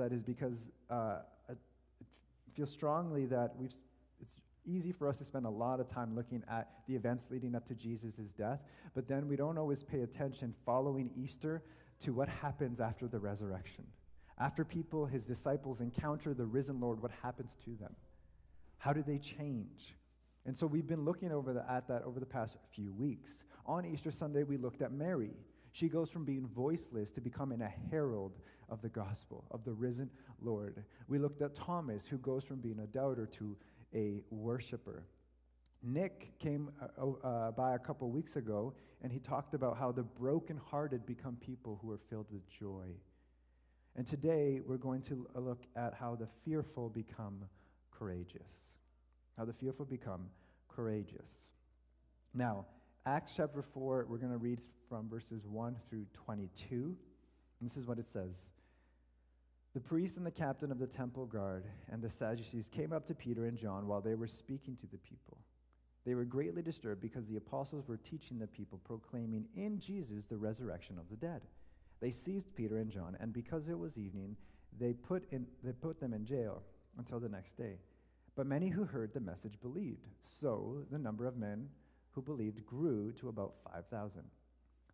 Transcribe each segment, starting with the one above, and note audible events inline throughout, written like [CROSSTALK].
that is because uh, I feel strongly that we've, it's easy for us to spend a lot of time looking at the events leading up to Jesus' death, but then we don't always pay attention following Easter to what happens after the resurrection. After people, his disciples, encounter the risen Lord, what happens to them? How do they change? And so we've been looking over the, at that over the past few weeks. On Easter Sunday, we looked at Mary. She goes from being voiceless to becoming a herald of the gospel, of the risen Lord. We looked at Thomas, who goes from being a doubter to a worshiper. Nick came uh, uh, by a couple weeks ago, and he talked about how the brokenhearted become people who are filled with joy. And today, we're going to look at how the fearful become courageous. How the fearful become courageous. Now, Acts chapter 4, we're going to read from verses 1 through 22. And this is what it says The priest and the captain of the temple guard and the Sadducees came up to Peter and John while they were speaking to the people. They were greatly disturbed because the apostles were teaching the people, proclaiming in Jesus the resurrection of the dead. They seized Peter and John, and because it was evening, they put, in, they put them in jail until the next day. But many who heard the message believed. So the number of men who believed grew to about 5,000.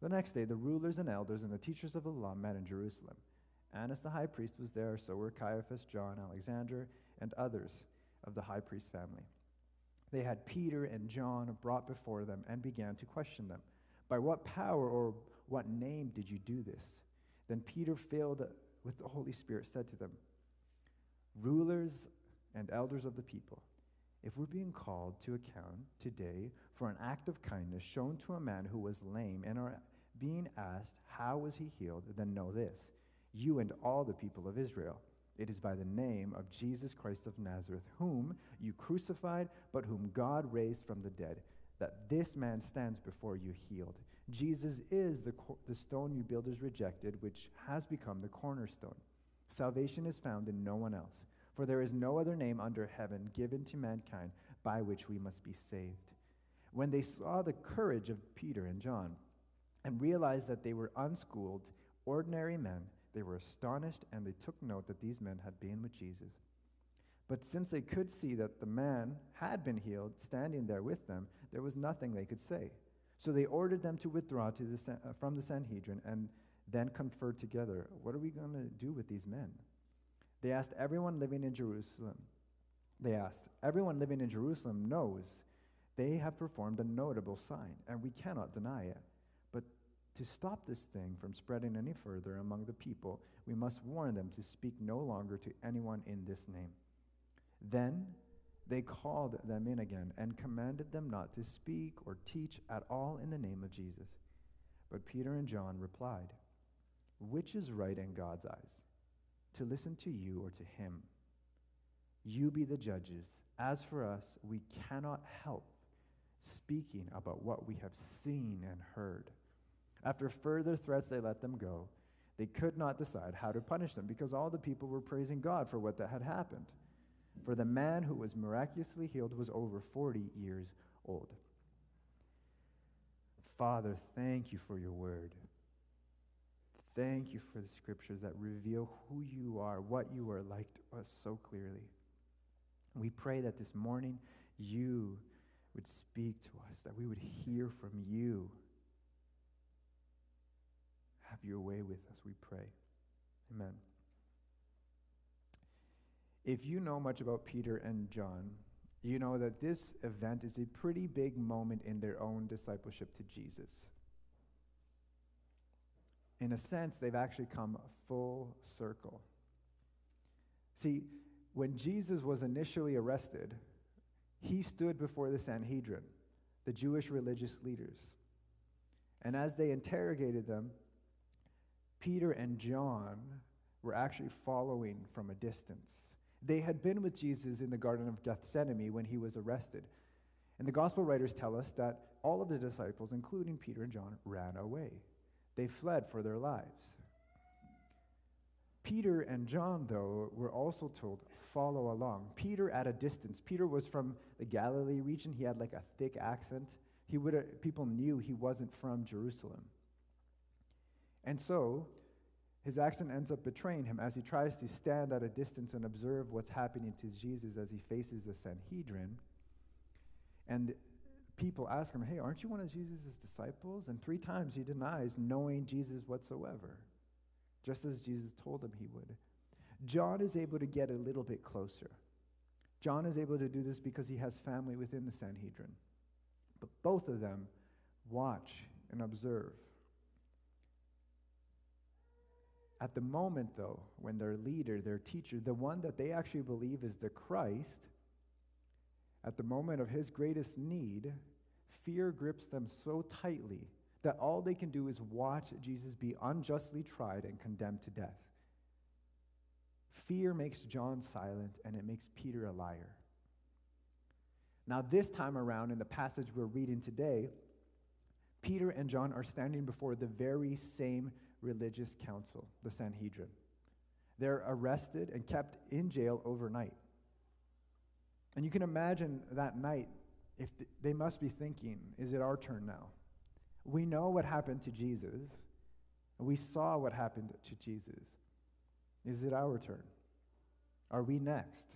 The next day, the rulers and elders and the teachers of the law met in Jerusalem. Annas the high priest was there, so were Caiaphas, John, Alexander, and others of the high priest family. They had Peter and John brought before them and began to question them. By what power or what name did you do this? Then Peter, filled with the Holy Spirit, said to them, Rulers and elders of the people, if we're being called to account today for an act of kindness shown to a man who was lame and are being asked, How was he healed? then know this you and all the people of Israel. It is by the name of Jesus Christ of Nazareth, whom you crucified, but whom God raised from the dead, that this man stands before you healed. Jesus is the, the stone you builders rejected, which has become the cornerstone. Salvation is found in no one else, for there is no other name under heaven given to mankind by which we must be saved. When they saw the courage of Peter and John and realized that they were unschooled, ordinary men, they were astonished and they took note that these men had been with Jesus. But since they could see that the man had been healed, standing there with them, there was nothing they could say. So they ordered them to withdraw to the, uh, from the Sanhedrin and then conferred together. What are we going to do with these men? They asked everyone living in Jerusalem. They asked, Everyone living in Jerusalem knows they have performed a notable sign, and we cannot deny it. But to stop this thing from spreading any further among the people, we must warn them to speak no longer to anyone in this name. Then they called them in again and commanded them not to speak or teach at all in the name of Jesus. But Peter and John replied, Which is right in God's eyes, to listen to you or to him? You be the judges. As for us, we cannot help speaking about what we have seen and heard. After further threats, they let them go. They could not decide how to punish them because all the people were praising God for what that had happened. For the man who was miraculously healed was over 40 years old. Father, thank you for your word. Thank you for the scriptures that reveal who you are, what you are like to us so clearly. We pray that this morning you would speak to us, that we would hear from you have your way with us, we pray. Amen. If you know much about Peter and John, you know that this event is a pretty big moment in their own discipleship to Jesus. In a sense, they've actually come full circle. See, when Jesus was initially arrested, he stood before the Sanhedrin, the Jewish religious leaders. And as they interrogated them, Peter and John were actually following from a distance. They had been with Jesus in the Garden of Gethsemane when he was arrested. And the gospel writers tell us that all of the disciples, including Peter and John, ran away. They fled for their lives. Peter and John, though, were also told, follow along. Peter at a distance. Peter was from the Galilee region. He had like a thick accent. He would people knew he wasn't from Jerusalem. And so His accent ends up betraying him as he tries to stand at a distance and observe what's happening to Jesus as he faces the Sanhedrin. And people ask him, Hey, aren't you one of Jesus' disciples? And three times he denies knowing Jesus whatsoever, just as Jesus told him he would. John is able to get a little bit closer. John is able to do this because he has family within the Sanhedrin. But both of them watch and observe. At the moment, though, when their leader, their teacher, the one that they actually believe is the Christ, at the moment of his greatest need, fear grips them so tightly that all they can do is watch Jesus be unjustly tried and condemned to death. Fear makes John silent and it makes Peter a liar. Now, this time around, in the passage we're reading today, Peter and John are standing before the very same religious council, the Sanhedrin. They're arrested and kept in jail overnight. And you can imagine that night, if they must be thinking, is it our turn now? We know what happened to Jesus. We saw what happened to Jesus. Is it our turn? Are we next?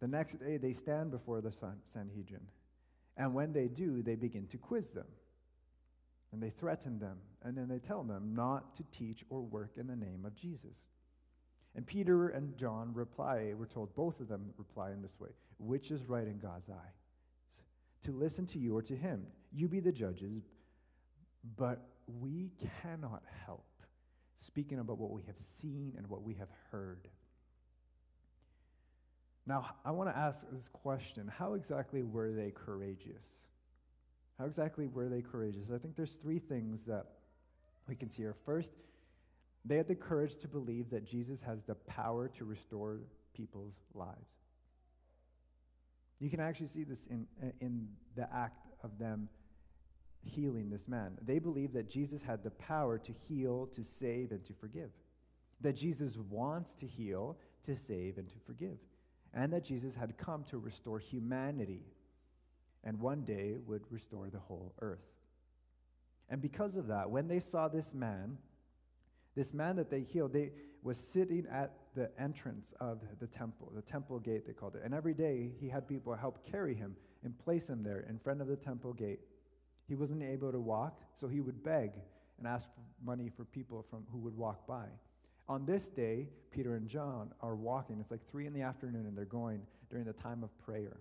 The next day, they stand before the Sanhedrin. And when they do, they begin to quiz them. And they threaten them. And then they tell them not to teach or work in the name of Jesus. And Peter and John reply, we're told both of them reply in this way which is right in God's eye? To listen to you or to him. You be the judges, but we cannot help speaking about what we have seen and what we have heard. Now, I want to ask this question How exactly were they courageous? How exactly were they courageous? I think there's three things that we can see here. First, they had the courage to believe that Jesus has the power to restore people's lives. You can actually see this in, in the act of them healing this man. They believed that Jesus had the power to heal, to save, and to forgive. That Jesus wants to heal, to save, and to forgive. And that Jesus had come to restore humanity and one day would restore the whole earth. And because of that, when they saw this man, this man that they healed, they was sitting at the entrance of the temple, the temple gate they called it. And every day he had people help carry him and place him there in front of the temple gate he wasn't able to walk, so he would beg and ask for money for people from, who would walk by. On this day, Peter and John are walking. It's like three in the afternoon, and they're going during the time of prayer.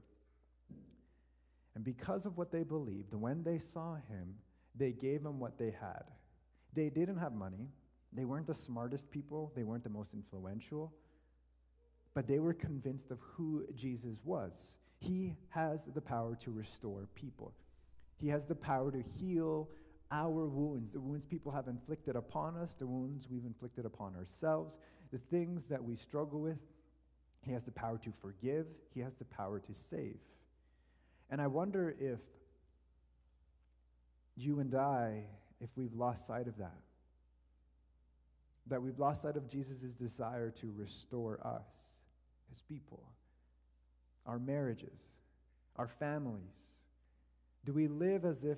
And because of what they believed, when they saw him, they gave him what they had. They didn't have money. They weren't the smartest people. They weren't the most influential. But they were convinced of who Jesus was. He has the power to restore people. He has the power to heal our wounds, the wounds people have inflicted upon us, the wounds we've inflicted upon ourselves, the things that we struggle with. He has the power to forgive, He has the power to save. And I wonder if you and I, if we've lost sight of that, that we've lost sight of Jesus' desire to restore us, His people, our marriages, our families, do we live as if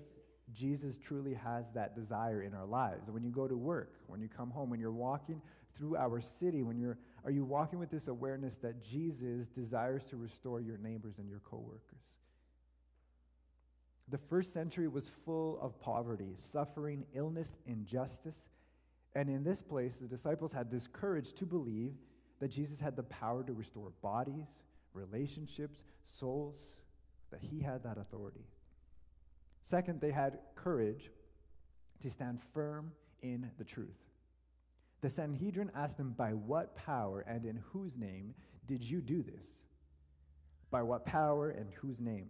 Jesus truly has that desire in our lives? When you go to work, when you come home, when you're walking through our city, when you're are you walking with this awareness that Jesus desires to restore your neighbors and your coworkers? The first century was full of poverty, suffering, illness, injustice. And in this place, the disciples had this courage to believe that Jesus had the power to restore bodies, relationships, souls, that he had that authority. Second, they had courage to stand firm in the truth. The Sanhedrin asked them, By what power and in whose name did you do this? By what power and whose name?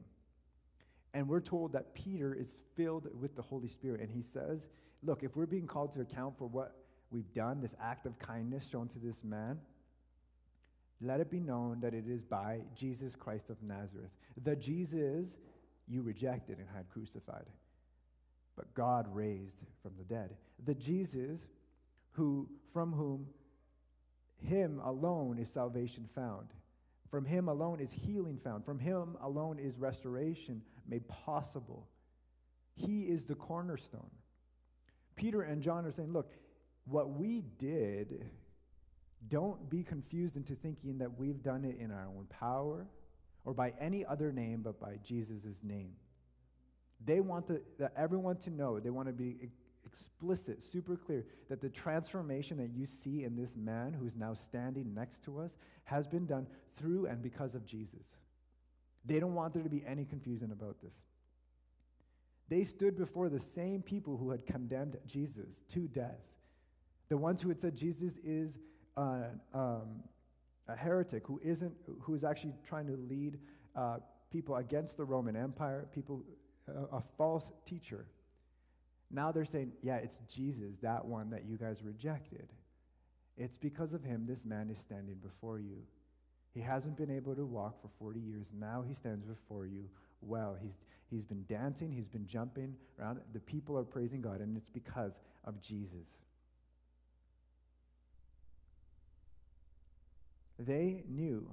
And we're told that Peter is filled with the Holy Spirit, and he says, Look, if we're being called to account for what we've done, this act of kindness shown to this man, let it be known that it is by Jesus Christ of Nazareth. The Jesus you rejected and had crucified, but God raised from the dead. The Jesus who from whom him alone is salvation found. From him alone is healing found. From him alone is restoration made possible. He is the cornerstone. Peter and John are saying, look, what we did, don't be confused into thinking that we've done it in our own power or by any other name but by Jesus' name. They want the, that everyone to know, they want to be explicit, super clear, that the transformation that you see in this man who's now standing next to us has been done through and because of Jesus. They don't want there to be any confusion about this. They stood before the same people who had condemned Jesus to death. The ones who had said Jesus is um, a heretic, who isn't, who is actually trying to lead uh, people against the Roman Empire, people, uh, a false teacher. Now they're saying, yeah, it's Jesus, that one that you guys rejected. It's because of him this man is standing before you. He hasn't been able to walk for 40 years. Now he stands before you well. He's, he's been dancing, he's been jumping around. The people are praising God, and it's because of Jesus. They knew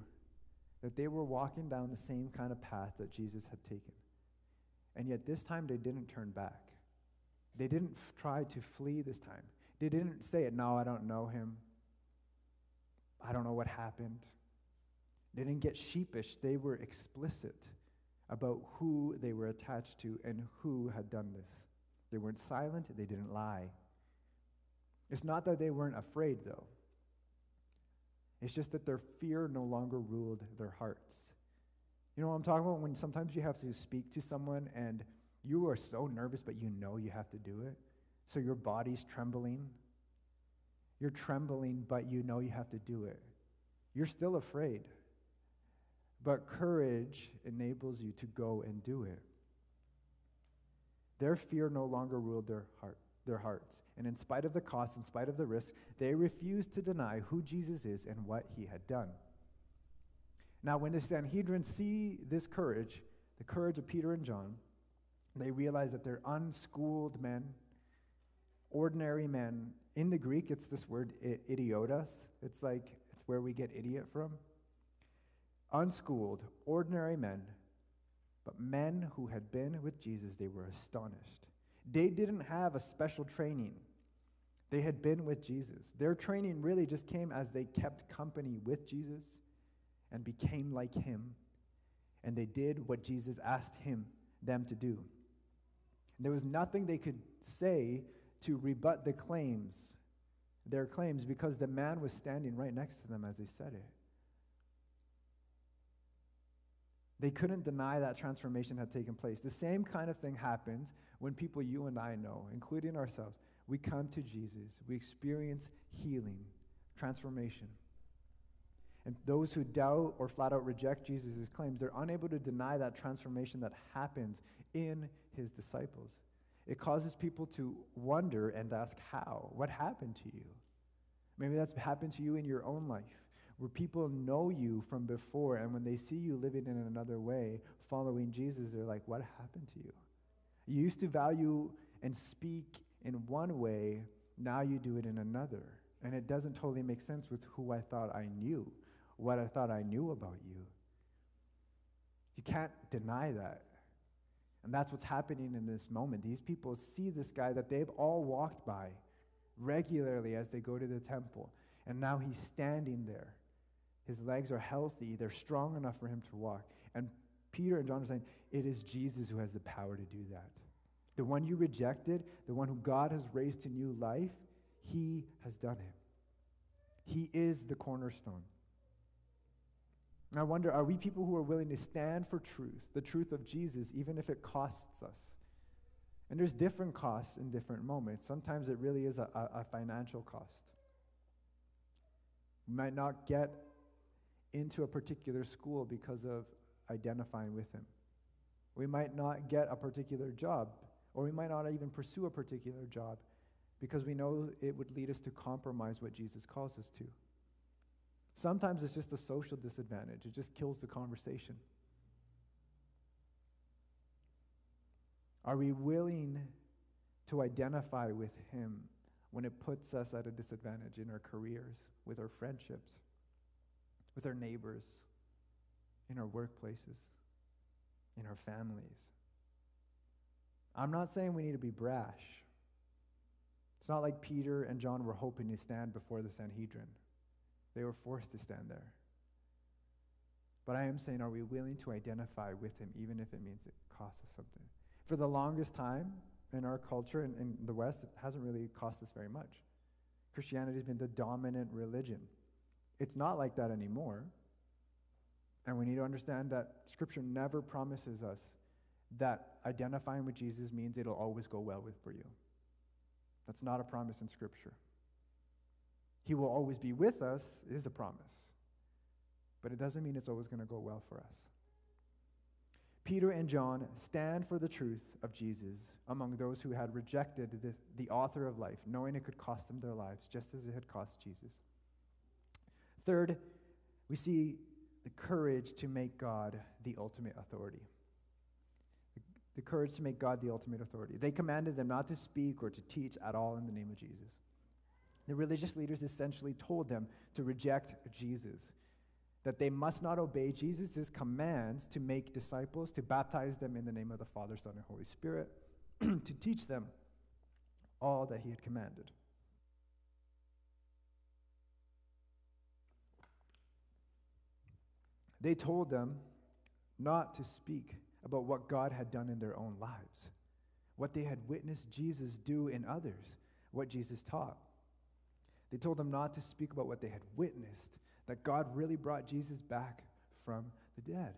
that they were walking down the same kind of path that Jesus had taken. And yet, this time, they didn't turn back. They didn't f- try to flee this time. They didn't say it, no, I don't know him. I don't know what happened. They didn't get sheepish. They were explicit about who they were attached to and who had done this. They weren't silent, they didn't lie. It's not that they weren't afraid, though. It's just that their fear no longer ruled their hearts. You know what I'm talking about? When sometimes you have to speak to someone and you are so nervous, but you know you have to do it. So your body's trembling. You're trembling, but you know you have to do it. You're still afraid. But courage enables you to go and do it. Their fear no longer ruled their, heart, their hearts. And in spite of the cost, in spite of the risk, they refused to deny who Jesus is and what he had done. Now, when the Sanhedrin see this courage, the courage of Peter and John, they realize that they're unschooled men, ordinary men. In the Greek, it's this word idiotas. It's like, it's where we get idiot from unschooled, ordinary men, but men who had been with Jesus, they were astonished. They didn't have a special training. They had been with Jesus. Their training really just came as they kept company with Jesus and became like him. And they did what Jesus asked him them to do. There was nothing they could say to rebut the claims, their claims, because the man was standing right next to them as they said it. They couldn't deny that transformation had taken place. The same kind of thing happens when people you and I know, including ourselves, we come to Jesus, we experience healing, transformation. And those who doubt or flat out reject Jesus' claims, they're unable to deny that transformation that happens in his disciples. It causes people to wonder and ask, How? What happened to you? Maybe that's happened to you in your own life where people know you from before, and when they see you living in another way, following Jesus, they're like, What happened to you? You used to value and speak in one way, now you do it in another. And it doesn't totally make sense with who I thought I knew, what I thought I knew about you. You can't deny that. And that's what's happening in this moment. These people see this guy that they've all walked by regularly as they go to the temple. And now he's standing there. His legs are healthy, they're strong enough for him to walk. And Peter and John are saying, It is Jesus who has the power to do that. The one you rejected, the one who God has raised to new life, he has done it. He is the cornerstone. And I wonder are we people who are willing to stand for truth, the truth of Jesus, even if it costs us? And there's different costs in different moments. Sometimes it really is a, a, a financial cost. We might not get into a particular school because of identifying with him. We might not get a particular job, or we might not even pursue a particular job because we know it would lead us to compromise what Jesus calls us to. Sometimes it's just a social disadvantage, it just kills the conversation. Are we willing to identify with Him when it puts us at a disadvantage in our careers, with our friendships? With our neighbors, in our workplaces, in our families. I'm not saying we need to be brash. It's not like Peter and John were hoping to stand before the Sanhedrin, they were forced to stand there. But I am saying, are we willing to identify with him, even if it means it costs us something? For the longest time in our culture and in, in the West, it hasn't really cost us very much. Christianity has been the dominant religion. It's not like that anymore. And we need to understand that Scripture never promises us that identifying with Jesus means it'll always go well with for you. That's not a promise in Scripture. He will always be with us is a promise. But it doesn't mean it's always going to go well for us. Peter and John stand for the truth of Jesus among those who had rejected the, the author of life, knowing it could cost them their lives, just as it had cost Jesus. Third, we see the courage to make God the ultimate authority. The, courage to make God the ultimate authority. They commanded them not to speak or to teach at all in the name of Jesus. The religious leaders essentially told them to reject Jesus, that they must not obey Jesus' commands to make disciples, to baptize them in the name of the Father, Son, and Holy Spirit, [CLEARS THROAT] to teach them all that he had commanded. They told them not to speak about what God had done in their own lives, what they had witnessed Jesus do in others, what Jesus taught. They told them not to speak about what they had witnessed, that God really brought Jesus back from the dead,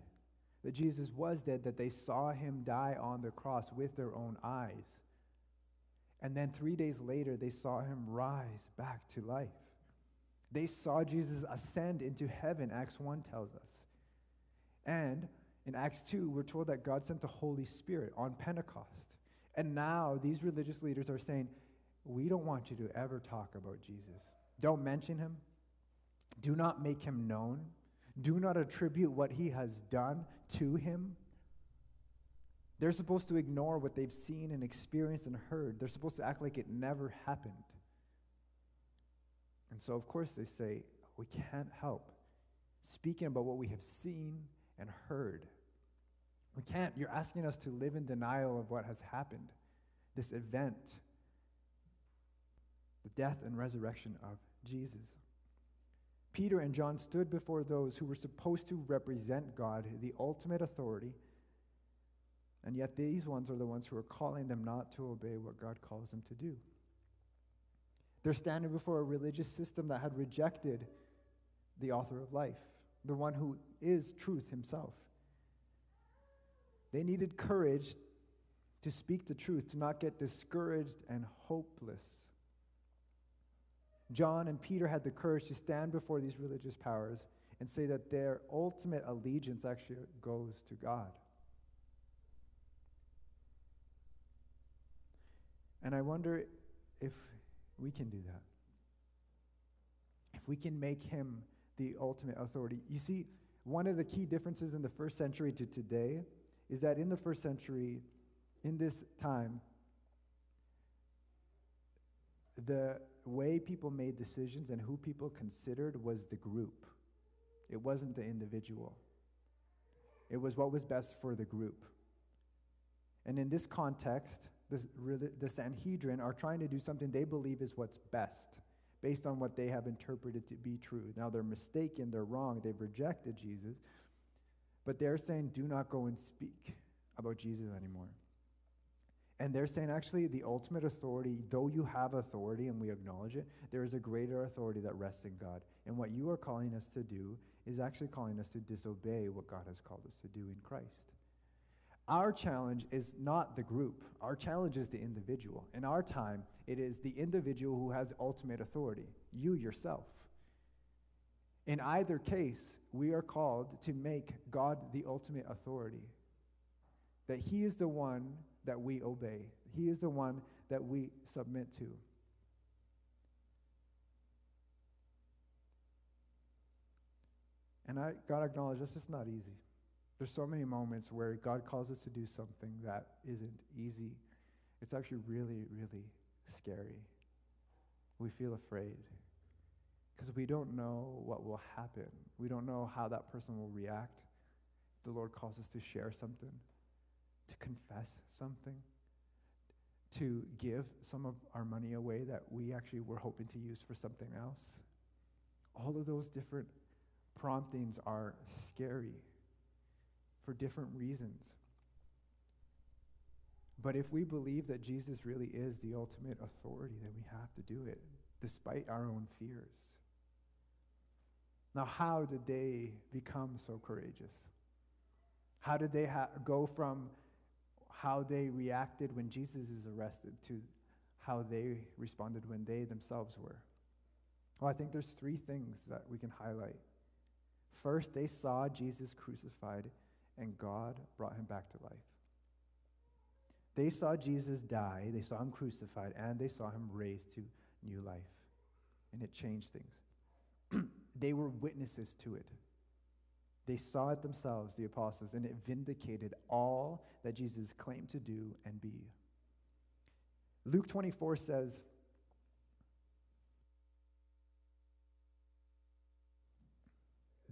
that Jesus was dead, that they saw him die on the cross with their own eyes. And then three days later, they saw him rise back to life. They saw Jesus ascend into heaven, Acts 1 tells us. And in Acts 2, we're told that God sent the Holy Spirit on Pentecost. And now these religious leaders are saying, We don't want you to ever talk about Jesus. Don't mention him. Do not make him known. Do not attribute what he has done to him. They're supposed to ignore what they've seen and experienced and heard. They're supposed to act like it never happened. And so, of course, they say, We can't help speaking about what we have seen and heard. We can't. You're asking us to live in denial of what has happened, this event, the death and resurrection of Jesus. Peter and John stood before those who were supposed to represent God, the ultimate authority, and yet these ones are the ones who are calling them not to obey what God calls them to do. They're standing before a religious system that had rejected the author of life the one who is truth himself. They needed courage to speak the truth, to not get discouraged and hopeless. John and Peter had the courage to stand before these religious powers and say that their ultimate allegiance actually goes to God. And I wonder if we can do that. If we can make him the ultimate authority. You see, one of the key differences in the first century to today is that in the first century, in this time, the way people made decisions and who people considered was the group. It wasn't the individual. It was what was best for the group. And in this context, the, the Sanhedrin are trying to do something they believe is what's best based on what they have interpreted to be true. Now they're mistaken, they're wrong, they've rejected Jesus, but they're saying, do not go and speak about Jesus anymore. And they're saying, actually, the ultimate authority, though you have authority and we acknowledge it, there is a greater authority that rests in God. And what you are calling us to do is actually calling us to disobey what God has called us to do in Christ. Our challenge is not the group. Our challenge is the individual. In our time, it is the individual who has ultimate authority, you yourself. In either case, we are called to make God the ultimate authority. That He is the one that we obey, He is the one that we submit to. And I gotta acknowledge that's just not easy. There's so many moments where God calls us to do something that isn't easy. It's actually really, really scary. We feel afraid because we don't know what will happen. We don't know how that person will react. The Lord calls us to share something, to confess something, to give some of our money away that we actually were hoping to use for something else. All of those different promptings are scary for different reasons. But if we believe that Jesus really is the ultimate authority, then we have to do it despite our own fears. Now, how did they become so courageous? How did they ha- go from how they reacted when Jesus is arrested to how they responded when they themselves were? Well, I think there's three things that we can highlight. First, they saw Jesus crucified and God brought him back to life. They saw Jesus die, they saw him crucified, and they saw him raised to new life. And it changed things. [CLEARS THROAT] they were witnesses to it. They saw it themselves, the apostles, and it vindicated all that Jesus claimed to do and be. Luke 24 says,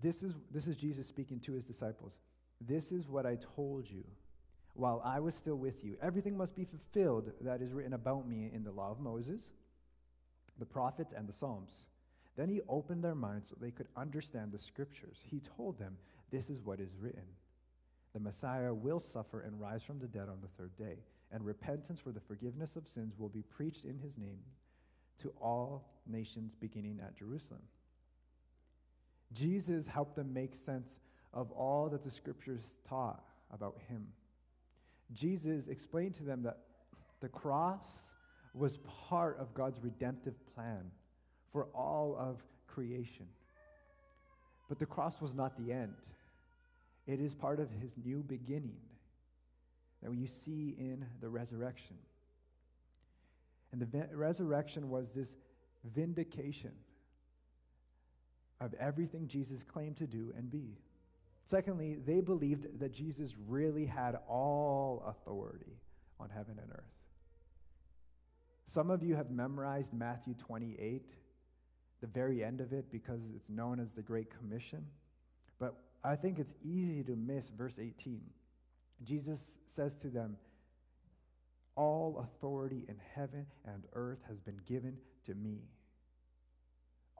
This is, this is Jesus speaking to his disciples. This is what I told you while I was still with you. Everything must be fulfilled that is written about me in the law of Moses, the prophets, and the Psalms. Then he opened their minds so they could understand the scriptures. He told them, This is what is written The Messiah will suffer and rise from the dead on the third day, and repentance for the forgiveness of sins will be preached in his name to all nations beginning at Jerusalem. Jesus helped them make sense of all that the scriptures taught about him. Jesus explained to them that the cross was part of God's redemptive plan for all of creation. But the cross was not the end, it is part of his new beginning that you see in the resurrection. And the resurrection was this vindication of everything Jesus claimed to do and be. Secondly, they believed that Jesus really had all authority on heaven and earth. Some of you have memorized Matthew 28, the very end of it, because it's known as the Great Commission. But I think it's easy to miss verse 18. Jesus says to them, All authority in heaven and earth has been given to me.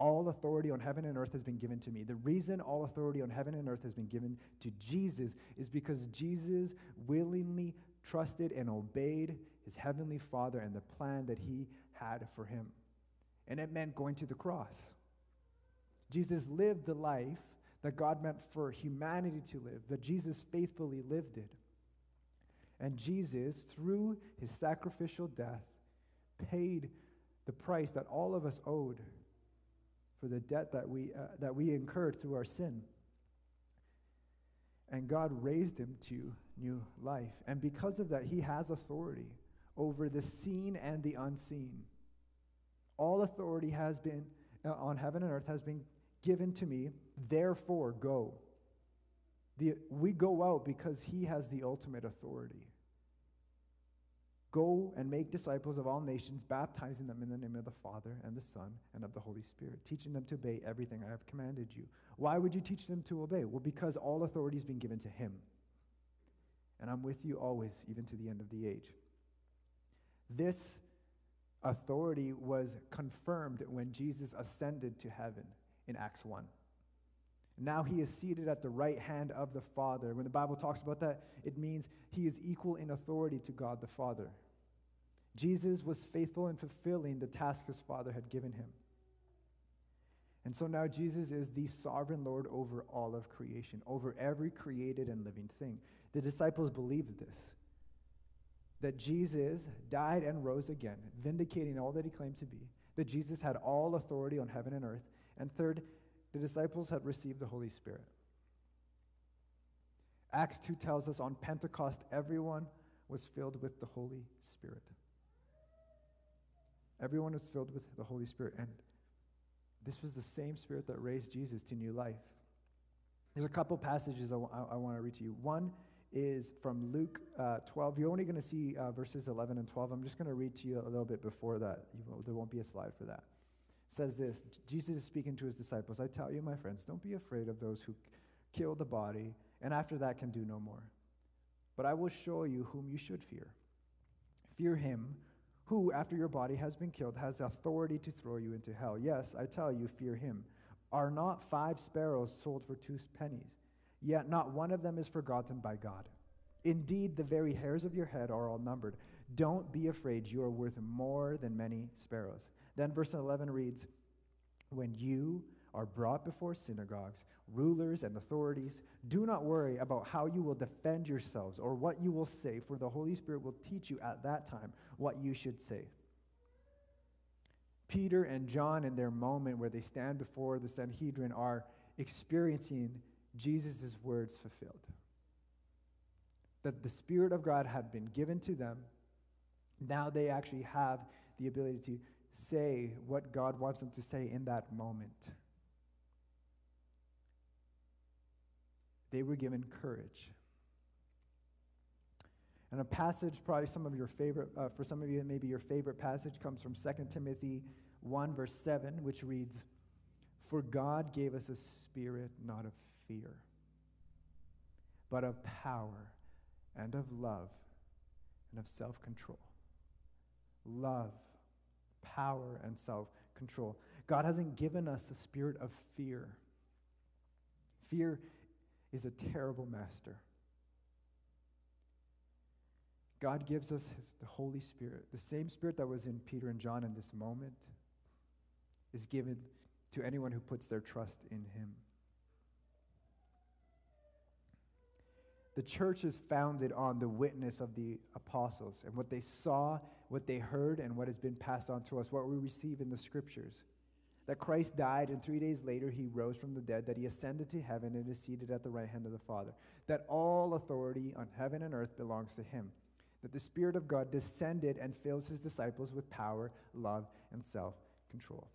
All authority on heaven and earth has been given to me. The reason all authority on heaven and earth has been given to Jesus is because Jesus willingly trusted and obeyed his heavenly Father and the plan that he had for him. And it meant going to the cross. Jesus lived the life that God meant for humanity to live, that Jesus faithfully lived it. And Jesus, through his sacrificial death, paid the price that all of us owed for the debt that we, uh, that we incurred through our sin. And God raised him to new life. And because of that, he has authority over the seen and the unseen. All authority has been uh, on heaven and earth has been given to me. Therefore, go. The, we go out because he has the ultimate authority. Go and make disciples of all nations, baptizing them in the name of the Father and the Son and of the Holy Spirit, teaching them to obey everything I have commanded you. Why would you teach them to obey? Well, because all authority has been given to Him. And I'm with you always, even to the end of the age. This authority was confirmed when Jesus ascended to heaven in Acts 1. Now he is seated at the right hand of the Father. When the Bible talks about that, it means he is equal in authority to God the Father. Jesus was faithful in fulfilling the task his Father had given him. And so now Jesus is the sovereign Lord over all of creation, over every created and living thing. The disciples believed this that Jesus died and rose again, vindicating all that he claimed to be, that Jesus had all authority on heaven and earth. And third, the disciples had received the Holy Spirit. Acts 2 tells us on Pentecost, everyone was filled with the Holy Spirit. Everyone was filled with the Holy Spirit. And this was the same Spirit that raised Jesus to new life. There's a couple passages I, want to read to you. One is from Luke uh, 12. You're only going to see uh, verses 11 and 12. I'm just going to read to you a little bit before that. there won't be a slide for that says this Jesus is speaking to his disciples I tell you, my friends, don't be afraid of those who kill the body and after that can do no more. But I will show you whom you should fear. Fear him who, after your body has been killed, has authority to throw you into hell. Yes, I tell you, fear him. Are not five sparrows sold for two pennies? Yet not one of them is forgotten by God. Indeed, the very hairs of your head are all numbered. Don't be afraid, you are worth more than many sparrows. Then verse 11 reads When you are brought before synagogues, rulers, and authorities, do not worry about how you will defend yourselves or what you will say, for the Holy Spirit will teach you at that time what you should say. Peter and John, in their moment where they stand before the Sanhedrin, are experiencing Jesus' words fulfilled. That the Spirit of God had been given to them. Now they actually have the ability to say what God wants them to say in that moment. They were given courage. And a passage, probably some of your favorite, uh, for some of you, maybe your favorite passage comes from 2 Timothy 1, verse 7, which reads, For God gave us a spirit not of fear, but of power and of love and of self control. Love, power, and self control. God hasn't given us a spirit of fear. Fear is a terrible master. God gives us his, the Holy Spirit. The same Spirit that was in Peter and John in this moment is given to anyone who puts their trust in him. The church is founded on the witness of the apostles and what they saw, what they heard, and what has been passed on to us, what we receive in the scriptures that Christ died and three days later he rose from the dead, that he ascended to heaven and is seated at the right hand of the Father, that all authority on heaven and earth belongs to him, that the Spirit of God descended and fills his disciples with power, love, and self control.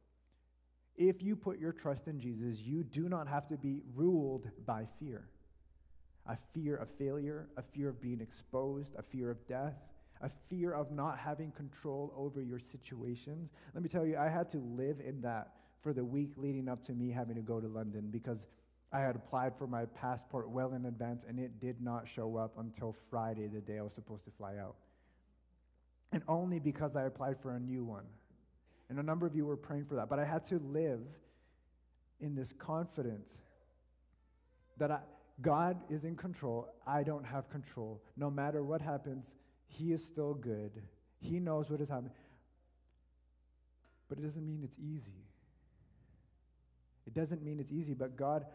If you put your trust in Jesus, you do not have to be ruled by fear. A fear of failure, a fear of being exposed, a fear of death, a fear of not having control over your situations. Let me tell you, I had to live in that for the week leading up to me having to go to London because I had applied for my passport well in advance and it did not show up until Friday, the day I was supposed to fly out. And only because I applied for a new one. And a number of you were praying for that. But I had to live in this confidence that I, God is in control. I don't have control. No matter what happens, He is still good. He knows what is happening. But it doesn't mean it's easy. It doesn't mean it's easy, but God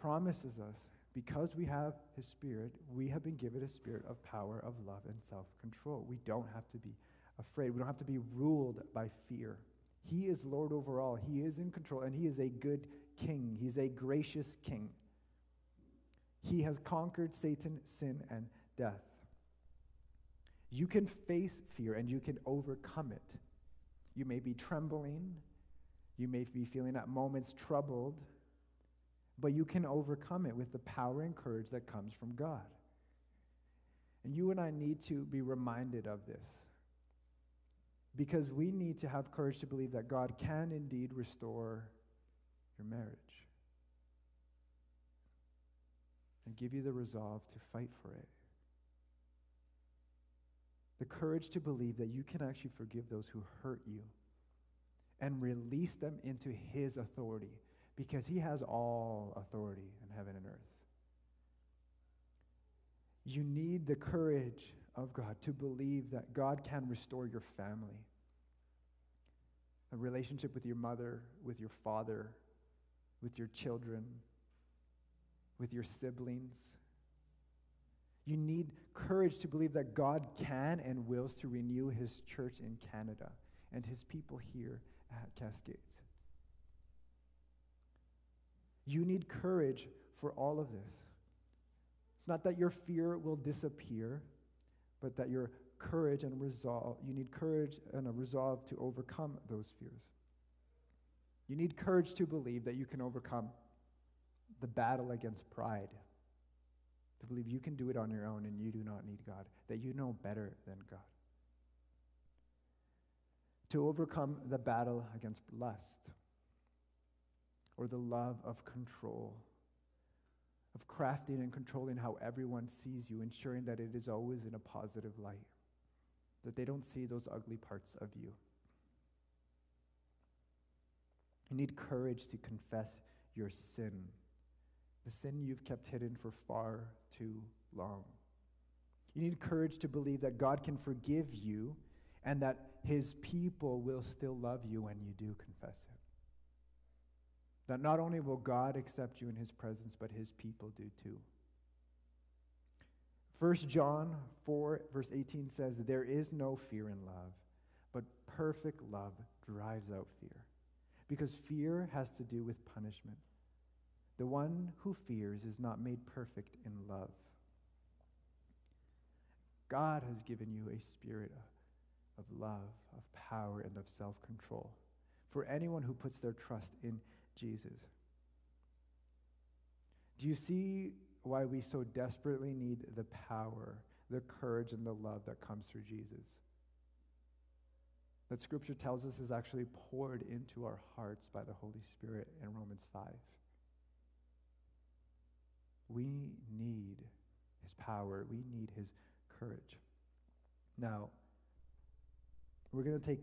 promises us because we have His Spirit, we have been given a spirit of power, of love, and self control. We don't have to be afraid. We don't have to be ruled by fear. He is Lord over all. He is in control, and He is a good king. He's a gracious king. He has conquered Satan, sin, and death. You can face fear and you can overcome it. You may be trembling, you may be feeling at moments troubled, but you can overcome it with the power and courage that comes from God. And you and I need to be reminded of this because we need to have courage to believe that God can indeed restore your marriage and give you the resolve to fight for it. The courage to believe that you can actually forgive those who hurt you and release them into His authority because He has all authority in heaven and earth. You need the courage of God to believe that God can restore your family, a relationship with your mother, with your father, with your children, with your siblings. You need courage to believe that God can and wills to renew his church in Canada and his people here at Cascades. You need courage for all of this. It's not that your fear will disappear, but that your courage and resolve, you need courage and a resolve to overcome those fears. You need courage to believe that you can overcome the battle against pride. To believe you can do it on your own and you do not need God, that you know better than God to overcome the battle against lust or the love of control, of crafting and controlling how everyone sees you, ensuring that it is always in a positive light. that they don't see those ugly parts of you. You need courage to confess your sin, the sin you've kept hidden for far too long. You need courage to believe that God can forgive you and that his people will still love you when you do confess it. That not only will God accept you in his presence, but his people do too. 1 John 4, verse 18 says, There is no fear in love, but perfect love drives out fear. Because fear has to do with punishment. The one who fears is not made perfect in love. God has given you a spirit of love, of power, and of self control for anyone who puts their trust in Jesus. Do you see why we so desperately need the power, the courage, and the love that comes through Jesus? That scripture tells us is actually poured into our hearts by the Holy Spirit in Romans 5. We need his power, we need his courage. Now, we're going to take